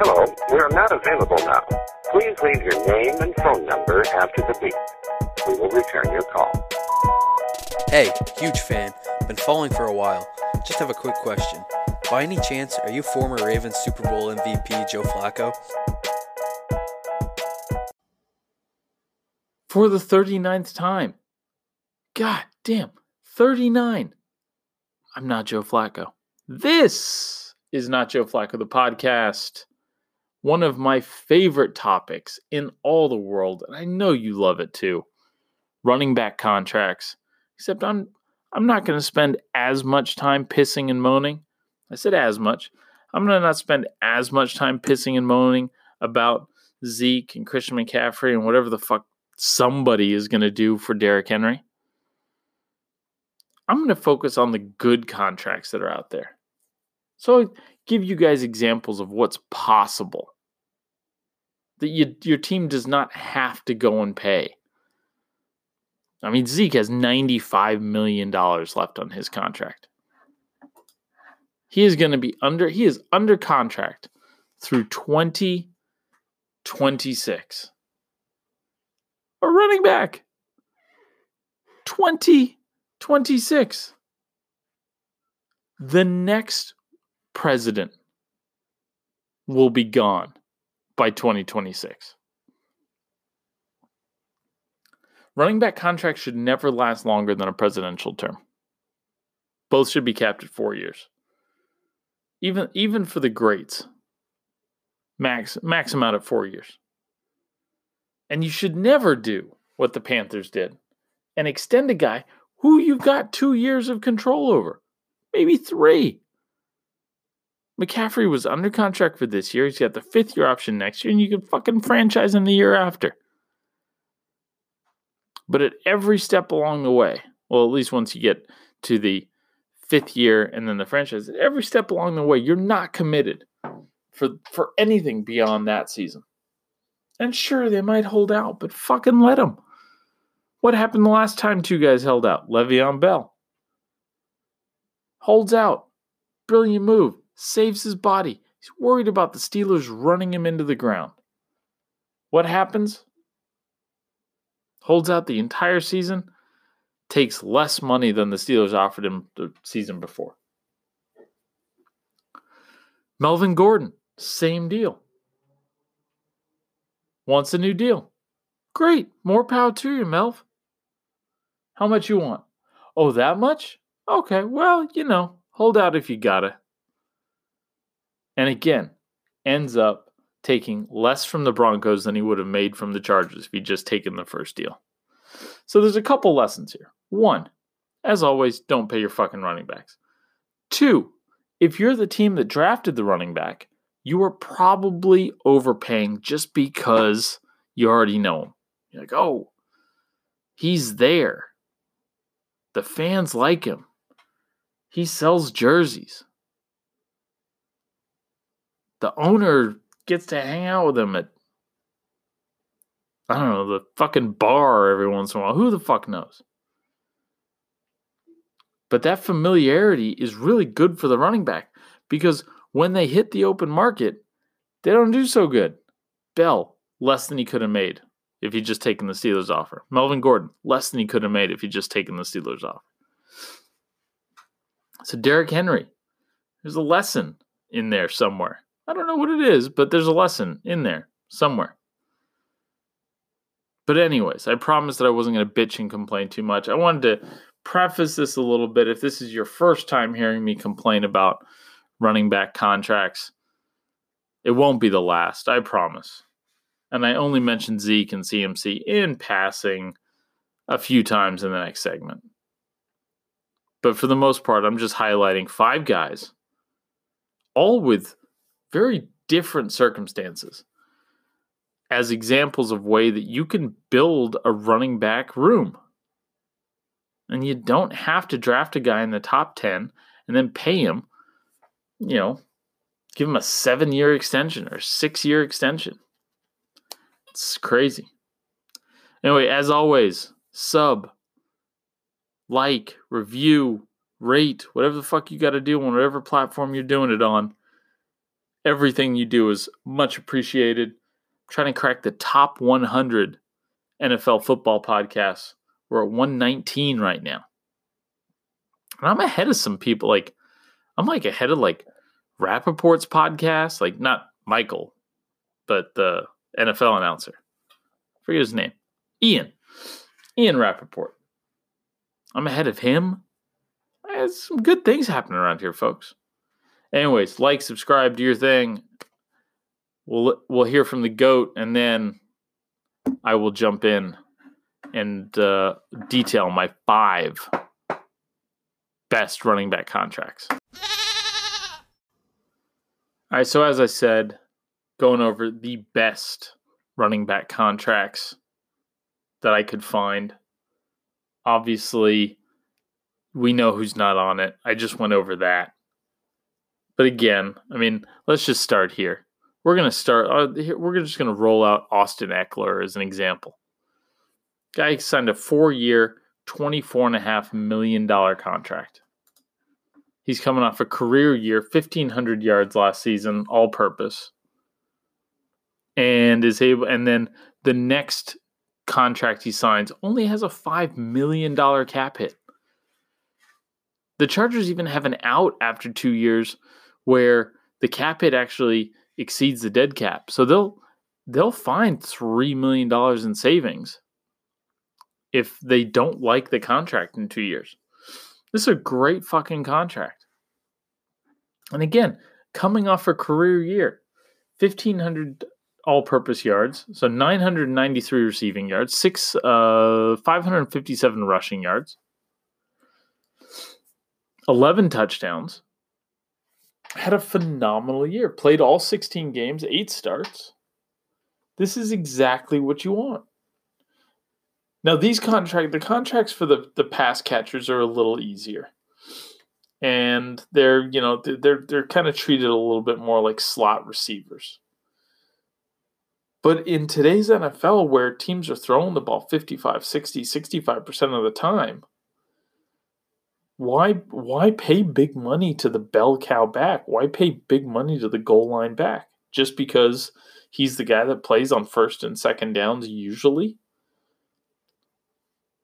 Hello, we are not available now. Please leave your name and phone number after the beep. We will return your call. Hey, huge fan. Been following for a while. Just have a quick question. By any chance, are you former Ravens Super Bowl MVP Joe Flacco? For the 39th time. God damn, 39. I'm not Joe Flacco. This is not Joe Flacco, the podcast. One of my favorite topics in all the world, and I know you love it too. Running back contracts. Except I'm I'm not going to spend as much time pissing and moaning. I said as much. I'm going to not spend as much time pissing and moaning about Zeke and Christian McCaffrey and whatever the fuck somebody is going to do for Derrick Henry. I'm going to focus on the good contracts that are out there. So I'll give you guys examples of what's possible. That you, your team does not have to go and pay. I mean, Zeke has $95 million left on his contract. He is going to be under, he is under contract through 2026. A running back. 2026. The next president will be gone by 2026. Running back contracts should never last longer than a presidential term. Both should be capped at four years. Even even for the greats, max max them out at four years. And you should never do what the Panthers did and extend a guy who you've got two years of control over, maybe three. McCaffrey was under contract for this year. He's got the fifth year option next year, and you can fucking franchise him the year after. But at every step along the way, well, at least once you get to the fifth year and then the franchise, at every step along the way, you're not committed for for anything beyond that season. And sure, they might hold out, but fucking let them. What happened the last time two guys held out? Le'Veon Bell holds out. Brilliant move. Saves his body. He's worried about the Steelers running him into the ground. What happens? holds out the entire season, takes less money than the Steelers offered him the season before. Melvin Gordon, same deal. Wants a new deal. Great, more power to you, Melv. How much you want? Oh, that much? Okay, well, you know, hold out if you gotta. And again, ends up taking less from the Broncos than he would have made from the Chargers if he'd just taken the first deal. So there's a couple lessons here. One, as always, don't pay your fucking running backs. Two, if you're the team that drafted the running back, you are probably overpaying just because you already know him. You're like, oh, he's there. The fans like him. He sells jerseys. The owner gets to hang out with him at I don't know, the fucking bar every once in a while. Who the fuck knows? But that familiarity is really good for the running back because when they hit the open market, they don't do so good. Bell, less than he could have made if he'd just taken the Steelers offer. Melvin Gordon, less than he could have made if he'd just taken the Steelers offer. So Derrick Henry, there's a lesson in there somewhere. I don't know what it is, but there's a lesson in there somewhere. But, anyways, I promised that I wasn't going to bitch and complain too much. I wanted to preface this a little bit. If this is your first time hearing me complain about running back contracts, it won't be the last, I promise. And I only mentioned Zeke and CMC in passing a few times in the next segment. But for the most part, I'm just highlighting five guys, all with very different circumstances as examples of way that you can build a running back room. And you don't have to draft a guy in the top 10 and then pay him, you know, give him a 7-year extension or 6-year extension. It's crazy. Anyway, as always, sub, like, review, rate, whatever the fuck you got to do on whatever platform you're doing it on Everything you do is much appreciated. I'm trying to crack the top 100 NFL football podcasts. We're at 119 right now. And I'm ahead of some people. Like, I'm like ahead of like Rapoport's podcast. Like, not Michael, but the NFL announcer. forget his name. Ian. Ian Rapoport. I'm ahead of him. There's some good things happening around here, folks. Anyways, like, subscribe, do your thing. We'll we'll hear from the goat, and then I will jump in and uh, detail my five best running back contracts. All right, so as I said, going over the best running back contracts that I could find. Obviously, we know who's not on it. I just went over that. But again, I mean, let's just start here. We're going to start, uh, we're just going to roll out Austin Ekeler as an example. Guy signed a four year, $24.5 million contract. He's coming off a career year, 1,500 yards last season, all purpose. And is able, and then the next contract he signs only has a $5 million cap hit. The Chargers even have an out after two years where the cap hit actually exceeds the dead cap. So they'll they'll find three million dollars in savings if they don't like the contract in two years. This is a great fucking contract. And again, coming off a career year, 1,500 all purpose yards, so 993 receiving yards, six, uh, 557 rushing yards, 11 touchdowns. Had a phenomenal year. Played all 16 games, eight starts. This is exactly what you want. Now these contract the contracts for the the pass catchers are a little easier. And they're, you know, they're they're kind of treated a little bit more like slot receivers. But in today's NFL where teams are throwing the ball 55, 60, 65% of the time, why why pay big money to the bell cow back? Why pay big money to the goal line back? Just because he's the guy that plays on first and second downs usually?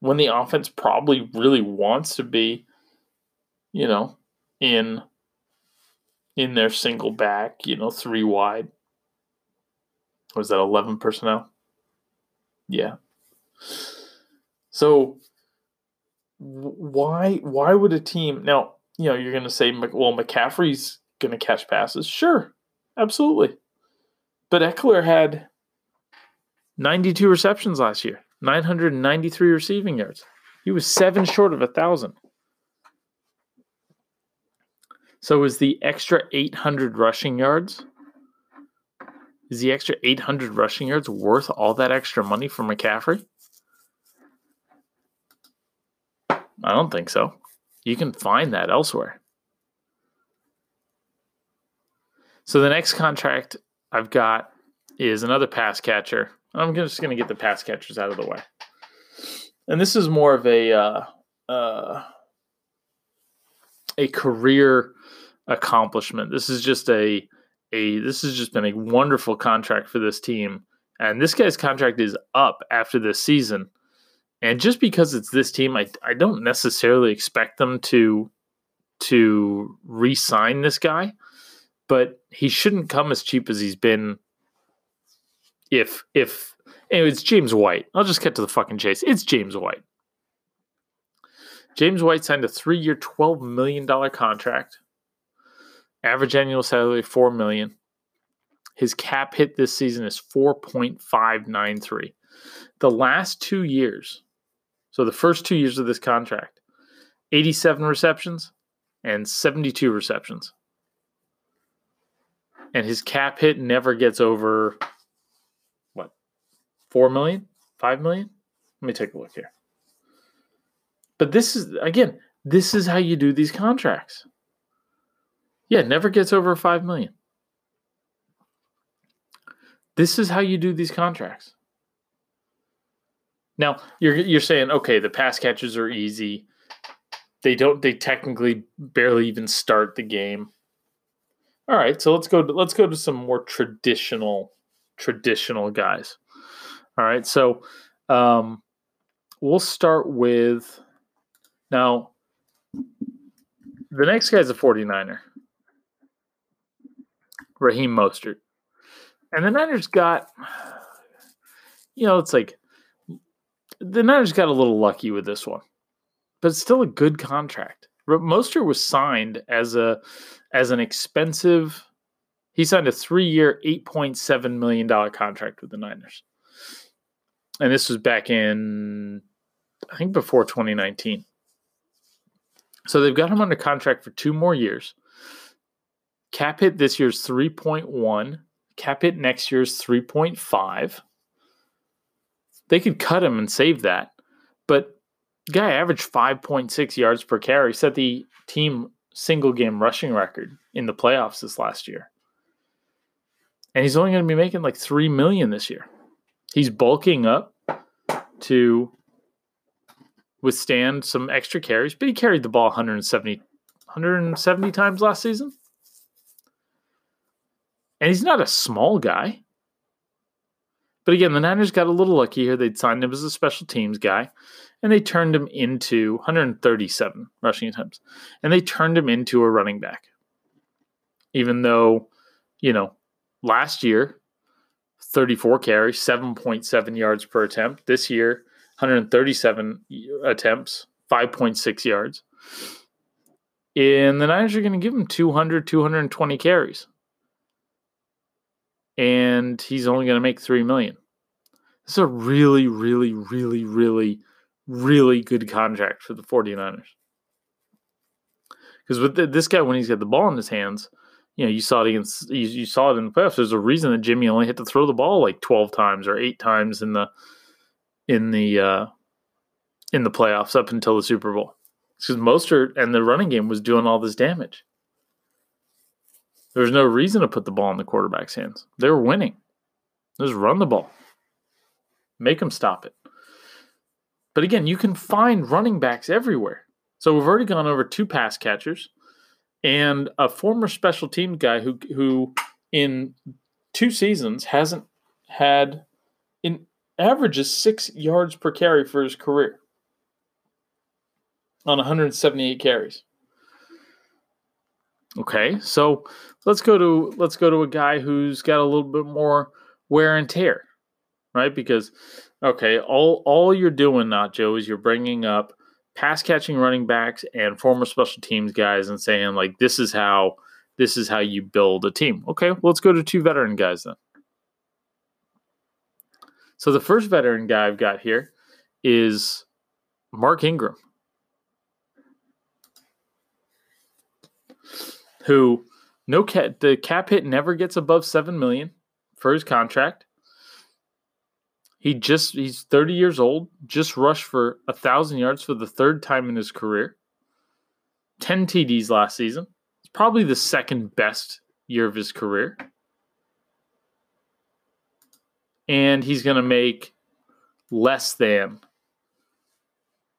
When the offense probably really wants to be, you know, in in their single back, you know, three wide. Was that 11 personnel? Yeah. So why why would a team now you know you're going to say well McCaffrey's going to catch passes. Sure absolutely. But Ekeler had 92 receptions last year 993 receiving yards. He was seven short of a thousand. So is the extra 800 rushing yards is the extra 800 rushing yards worth all that extra money for McCaffrey I don't think so. You can find that elsewhere. So the next contract I've got is another pass catcher. I'm just going to get the pass catchers out of the way. And this is more of a uh, uh, a career accomplishment. This is just a a this has just been a wonderful contract for this team. And this guy's contract is up after this season. And just because it's this team, I, I don't necessarily expect them to to re-sign this guy, but he shouldn't come as cheap as he's been. If if anyway, it's James White. I'll just get to the fucking chase. It's James White. James White signed a three-year, twelve million dollar contract. Average annual salary four million. His cap hit this season is four point five nine three. The last two years, so the first two years of this contract 87 receptions and 72 receptions. And his cap hit never gets over what? 4 million? 5 million? Let me take a look here. But this is again, this is how you do these contracts. Yeah, never gets over 5 million. This is how you do these contracts. Now you're you're saying okay, the pass catches are easy. They don't. They technically barely even start the game. All right, so let's go. To, let's go to some more traditional, traditional guys. All right, so um, we'll start with now. The next guy's a 49er, Raheem Mostert, and the Niners got, you know, it's like the Niners got a little lucky with this one, but it's still a good contract. Mostert was signed as a as an expensive. He signed a three-year, eight point seven million dollar contract with the Niners, and this was back in, I think, before 2019. So they've got him under contract for two more years. Cap hit this year's 3.1. Cap hit next year's 3.5. They could cut him and save that, but guy averaged 5.6 yards per carry, set the team single game rushing record in the playoffs this last year. And he's only going to be making like 3 million this year. He's bulking up to withstand some extra carries, but he carried the ball 170 170 times last season. And he's not a small guy. But again, the Niners got a little lucky here. They'd signed him as a special teams guy and they turned him into 137 rushing attempts, and they turned him into a running back. Even though, you know, last year, 34 carries, 7.7 yards per attempt. This year, 137 attempts, 5.6 yards. And the Niners are going to give him 200, 220 carries. And he's only going to make 3 million. Is a really, really, really, really really good contract for the 49ers. Because with the, this guy, when he's got the ball in his hands, you know, you saw it against, you, you saw it in the playoffs. There's a reason that Jimmy only had to throw the ball like 12 times or eight times in the, in the, uh, in the playoffs up until the Super Bowl. Because Mostert and the running game was doing all this damage. There was no reason to put the ball in the quarterback's hands. They were winning. Just run the ball. Make them stop it. But again, you can find running backs everywhere. So we've already gone over two pass catchers and a former special team guy who who in two seasons hasn't had in averages six yards per carry for his career on 178 carries. Okay, so let's go to let's go to a guy who's got a little bit more wear and tear, right? Because Okay, all all you're doing, Nacho, is you're bringing up pass catching running backs and former special teams guys and saying like this is how this is how you build a team. Okay, well, let's go to two veteran guys then. So the first veteran guy I've got here is Mark Ingram, who no cap the cap hit never gets above seven million for his contract. He just he's 30 years old, just rushed for a thousand yards for the third time in his career. 10 TDs last season. It's probably the second best year of his career. And he's gonna make less than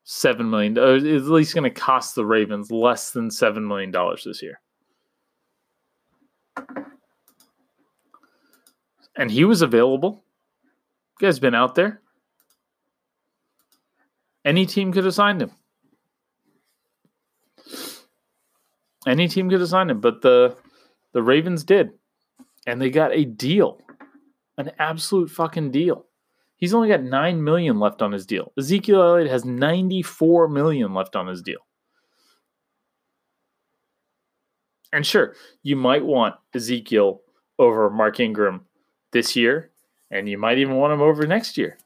seven million. Uh, at least going to cost the Ravens less than seven million dollars this year. And he was available you guys been out there? Any team could have signed him. Any team could have signed him, but the the Ravens did. And they got a deal. An absolute fucking deal. He's only got 9 million left on his deal. Ezekiel Elliott has 94 million left on his deal. And sure, you might want Ezekiel over Mark Ingram this year and you might even want him over next year.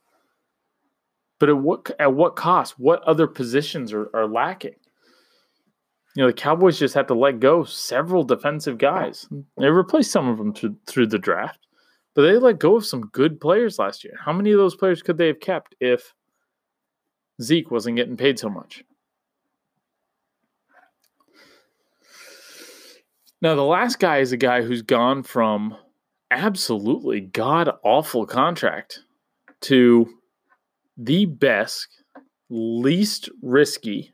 But at what at what cost? What other positions are, are lacking? You know, the Cowboys just had to let go several defensive guys. They replaced some of them through, through the draft, but they let go of some good players last year. How many of those players could they have kept if Zeke wasn't getting paid so much? Now, the last guy is a guy who's gone from absolutely god awful contract to the best, least risky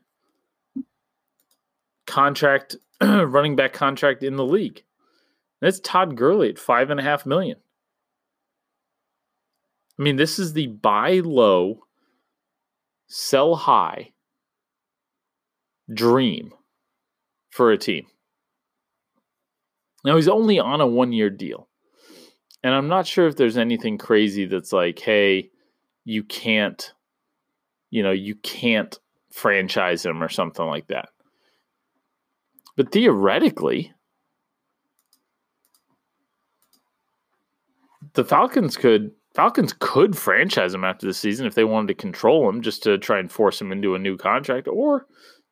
contract, running back contract in the league. That's Todd Gurley at five and a half million. I mean, this is the buy low, sell high dream for a team. Now, he's only on a one year deal. And I'm not sure if there's anything crazy that's like, hey, you can't, you know, you can't franchise him or something like that. But theoretically, the Falcons could Falcons could franchise him after the season if they wanted to control him just to try and force him into a new contract or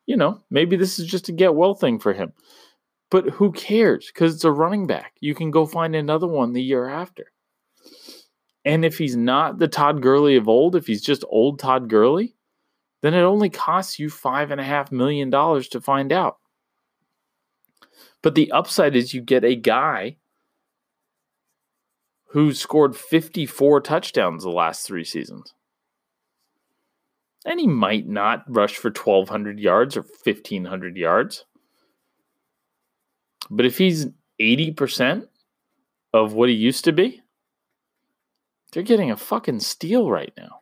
you know, maybe this is just a get well thing for him. But who cares? Because it's a running back. You can go find another one the year after. And if he's not the Todd Gurley of old, if he's just old Todd Gurley, then it only costs you five and a half million dollars to find out. But the upside is you get a guy who scored 54 touchdowns the last three seasons. And he might not rush for 1,200 yards or 1,500 yards. But if he's 80% of what he used to be, they're getting a fucking steal right now.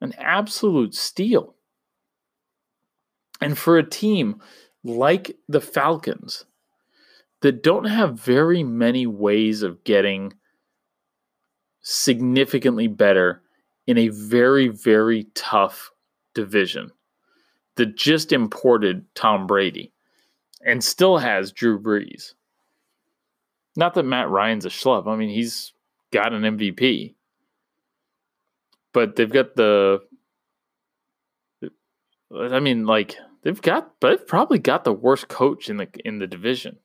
An absolute steal. And for a team like the Falcons that don't have very many ways of getting significantly better in a very, very tough division that just imported Tom Brady and still has Drew Brees. Not that Matt Ryan's a schlub. I mean, he's got an MVP. But they've got the I mean, like they've got but they've probably got the worst coach in the in the division.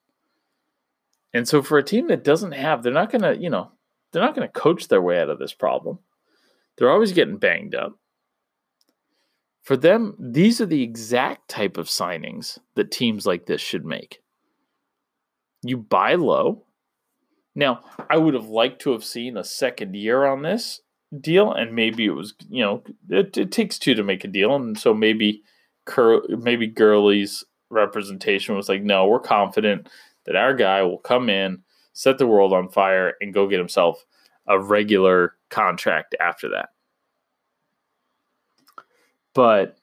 And so for a team that doesn't have, they're not gonna, you know, they're not gonna coach their way out of this problem. They're always getting banged up for them, these are the exact type of signings that teams like this should make. You buy low. Now, I would have liked to have seen a second year on this deal, and maybe it was, you know, it, it takes two to make a deal, and so maybe Cur- maybe Gurley's representation was like, no, we're confident that our guy will come in, set the world on fire, and go get himself a regular contract after that. But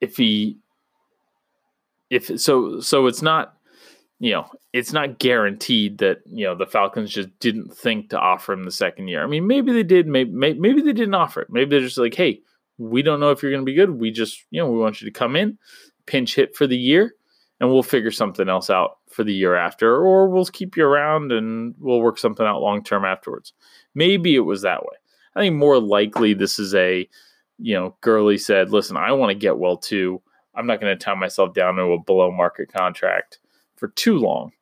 if he if so so it's not you know it's not guaranteed that you know the falcons just didn't think to offer him the second year. I mean maybe they did maybe maybe they didn't offer it. Maybe they're just like hey we don't know if you're going to be good. We just you know we want you to come in pinch hit for the year and we'll figure something else out for the year after or we'll keep you around and we'll work something out long term afterwards. Maybe it was that way. I think more likely this is a you know, Gurley said, listen, I want to get well too. I'm not going to tie myself down to a below market contract for too long.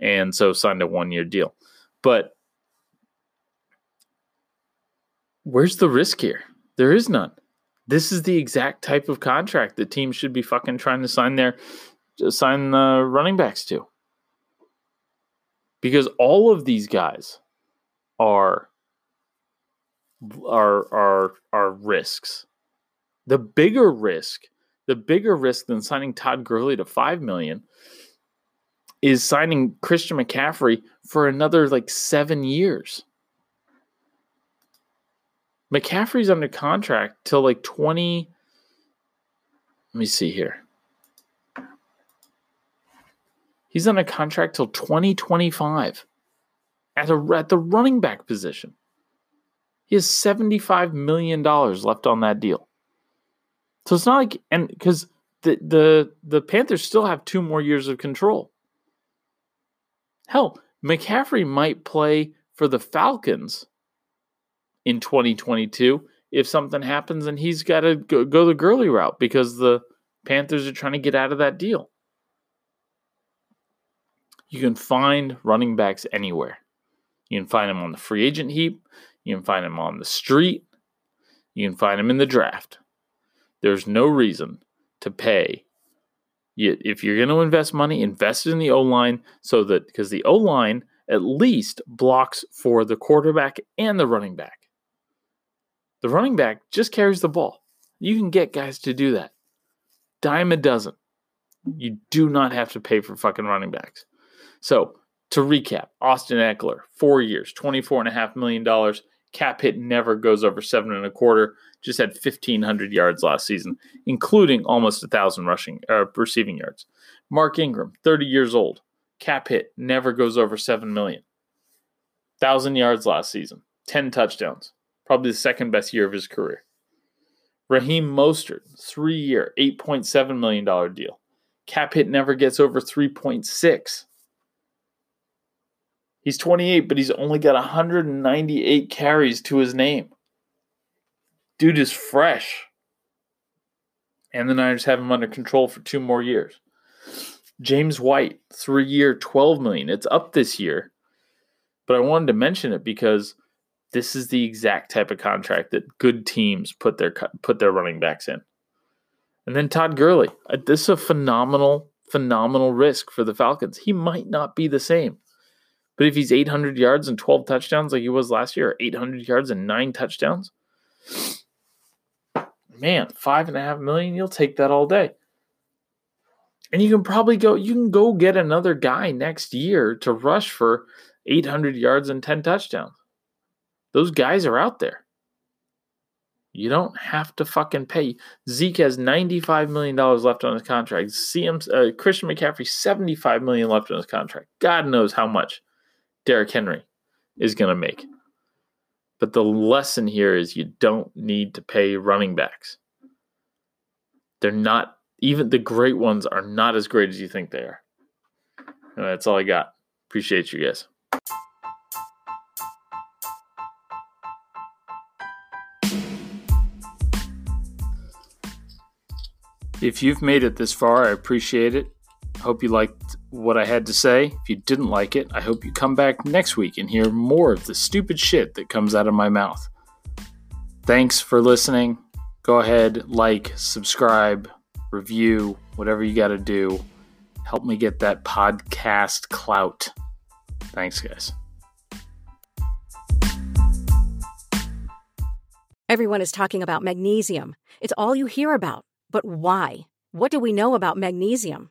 And so signed a one year deal. But where's the risk here? There is none. This is the exact type of contract that teams should be fucking trying to sign their sign the running backs to. Because all of these guys are are are are risks. The bigger risk, the bigger risk than signing Todd Gurley to five million is signing Christian McCaffrey for another like seven years. McCaffrey's under contract till like 20. Let me see here. He's a contract till 2025 at, a, at the running back position. He has $75 million left on that deal. So it's not like and because the the the Panthers still have two more years of control. Hell, McCaffrey might play for the Falcons in 2022 if something happens and he's got to go, go the Gurley route because the Panthers are trying to get out of that deal. You can find running backs anywhere. You can find them on the free agent heap. You can find him on the street. You can find him in the draft. There's no reason to pay. If you're going to invest money, invest in the O line so that because the O line at least blocks for the quarterback and the running back. The running back just carries the ball. You can get guys to do that. Dime a dozen. You do not have to pay for fucking running backs. So to recap, Austin Ekeler, four years, $24.5 million. Cap hit never goes over seven and a quarter. Just had 1,500 yards last season, including almost a 1,000 rushing, uh, receiving yards. Mark Ingram, 30 years old. Cap hit never goes over 7 million. 1,000 yards last season, 10 touchdowns. Probably the second best year of his career. Raheem Mostert, three year, $8.7 million deal. Cap hit never gets over 3.6. He's 28, but he's only got 198 carries to his name. Dude is fresh. And the Niners have him under control for two more years. James White, three year, 12 million. It's up this year. But I wanted to mention it because this is the exact type of contract that good teams put their put their running backs in. And then Todd Gurley. Uh, this is a phenomenal, phenomenal risk for the Falcons. He might not be the same. But if he's 800 yards and 12 touchdowns like he was last year, or 800 yards and nine touchdowns, man, five and a half million, you'll take that all day. And you can probably go, you can go get another guy next year to rush for 800 yards and 10 touchdowns. Those guys are out there. You don't have to fucking pay. Zeke has $95 million left on his contract. CM, uh, Christian McCaffrey, 75 million left on his contract. God knows how much Derrick Henry is going to make. But the lesson here is you don't need to pay running backs. They're not, even the great ones are not as great as you think they are. And that's all I got. Appreciate you guys. If you've made it this far, I appreciate it. Hope you liked what I had to say. If you didn't like it, I hope you come back next week and hear more of the stupid shit that comes out of my mouth. Thanks for listening. Go ahead, like, subscribe, review, whatever you got to do. Help me get that podcast clout. Thanks, guys. Everyone is talking about magnesium. It's all you hear about. But why? What do we know about magnesium?